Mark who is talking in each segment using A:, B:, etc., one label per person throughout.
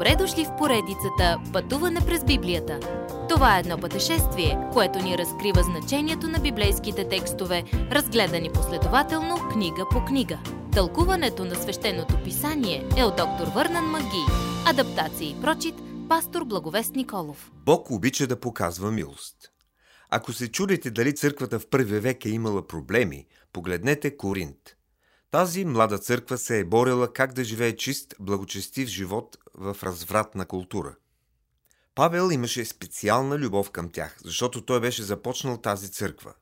A: Добре дошли в поредицата Пътуване през Библията. Това е едно пътешествие, което ни разкрива значението на библейските текстове, разгледани последователно книга по книга. Тълкуването на свещеното писание е от доктор Върнан Маги. Адаптация и прочит, пастор Благовест Николов.
B: Бог обича да показва милост. Ако се чудите дали църквата в първи век е имала проблеми, погледнете Коринт – тази млада църква се е борила как да живее чист, благочестив живот в развратна култура. Павел имаше специална любов към тях, защото той беше започнал тази църква.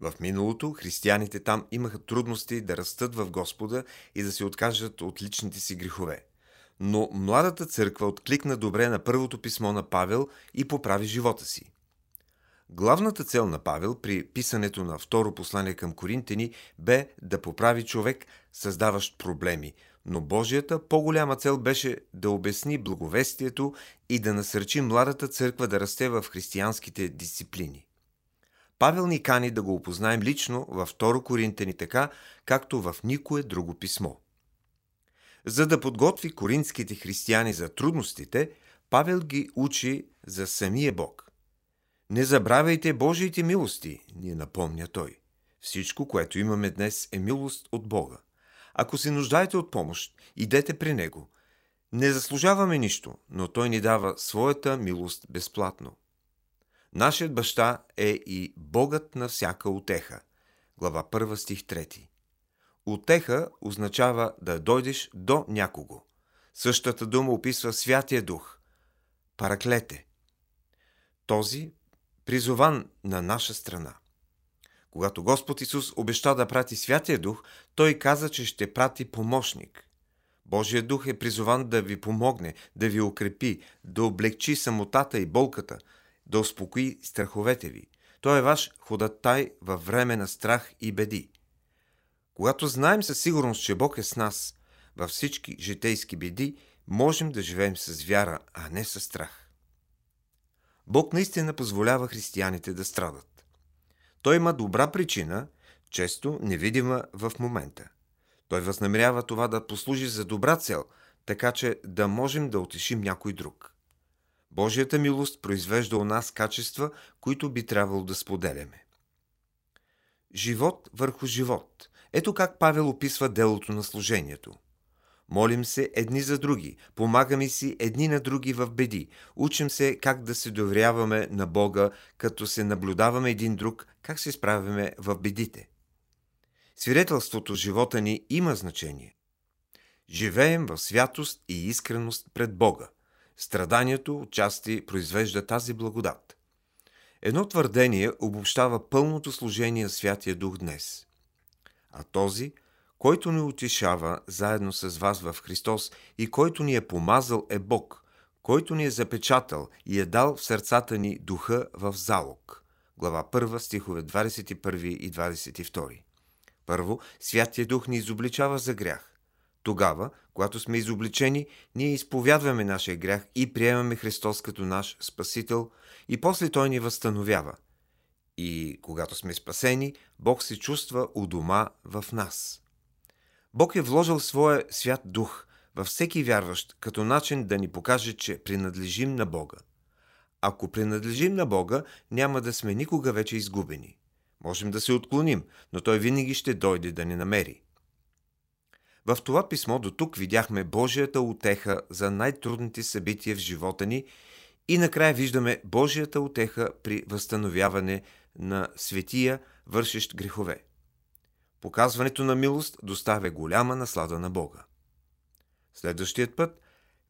B: В миналото християните там имаха трудности да растат в Господа и да се откажат от личните си грехове. Но младата църква откликна добре на първото писмо на Павел и поправи живота си. Главната цел на Павел при писането на второ послание към Коринтени бе да поправи човек, създаващ проблеми, но Божията по-голяма цел беше да обясни благовестието и да насърчи младата църква да расте в християнските дисциплини. Павел ни кани да го опознаем лично във второ Коринтени така, както в никое друго писмо. За да подготви коринтските християни за трудностите, Павел ги учи за самия Бог. Не забравяйте Божиите милости, ни напомня той. Всичко, което имаме днес, е милост от Бога. Ако се нуждаете от помощ, идете при Него. Не заслужаваме нищо, но Той ни дава своята милост безплатно. Нашият баща е и Богът на всяка отеха. Глава 1 стих 3. Отеха означава да дойдеш до някого. Същата дума описва Святия Дух. Параклете. Този призован на наша страна. Когато Господ Исус обеща да прати Святия Дух, Той каза, че ще прати помощник. Божия Дух е призован да ви помогне, да ви укрепи, да облегчи самотата и болката, да успокои страховете ви. Той е ваш ходатай във време на страх и беди. Когато знаем със сигурност, че Бог е с нас във всички житейски беди, можем да живеем с вяра, а не с страх. Бог наистина позволява християните да страдат. Той има добра причина, често невидима в момента. Той възнамерява това да послужи за добра цел, така че да можем да утешим някой друг. Божията милост произвежда у нас качества, които би трябвало да споделяме. Живот върху живот. Ето как Павел описва делото на служението – Молим се едни за други, помагаме си едни на други в беди, учим се как да се доверяваме на Бога, като се наблюдаваме един друг, как се справяме в бедите. Свидетелството живота ни има значение. Живеем в святост и искреност пред Бога. Страданието отчасти произвежда тази благодат. Едно твърдение обобщава пълното служение Святия Дух днес. А този – който ни утешава заедно с вас в Христос и който ни е помазал е Бог, който ни е запечатал и е дал в сърцата ни духа в залог. Глава 1, стихове 21 и 22. Първо, Святия Дух ни изобличава за грях. Тогава, когато сме изобличени, ние изповядваме нашия грях и приемаме Христос като наш Спасител и после Той ни възстановява. И когато сме спасени, Бог се чувства у дома в нас. Бог е вложил своя свят дух във всеки вярващ като начин да ни покаже, че принадлежим на Бога. Ако принадлежим на Бога, няма да сме никога вече изгубени. Можем да се отклоним, но Той винаги ще дойде да ни намери. В това писмо до тук видяхме Божията утеха за най-трудните събития в живота ни и накрая виждаме Божията утеха при възстановяване на светия, вършещ грехове. Показването на милост доставя голяма наслада на Бога. Следващият път,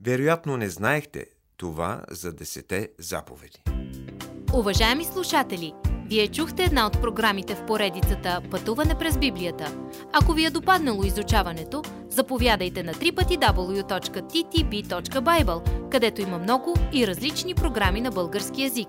B: вероятно не знаехте това за десете заповеди.
A: Уважаеми слушатели, вие чухте една от програмите в поредицата Пътуване през Библията. Ако ви е допаднало изучаването, заповядайте на www.ttb.bible, където има много и различни програми на български язик.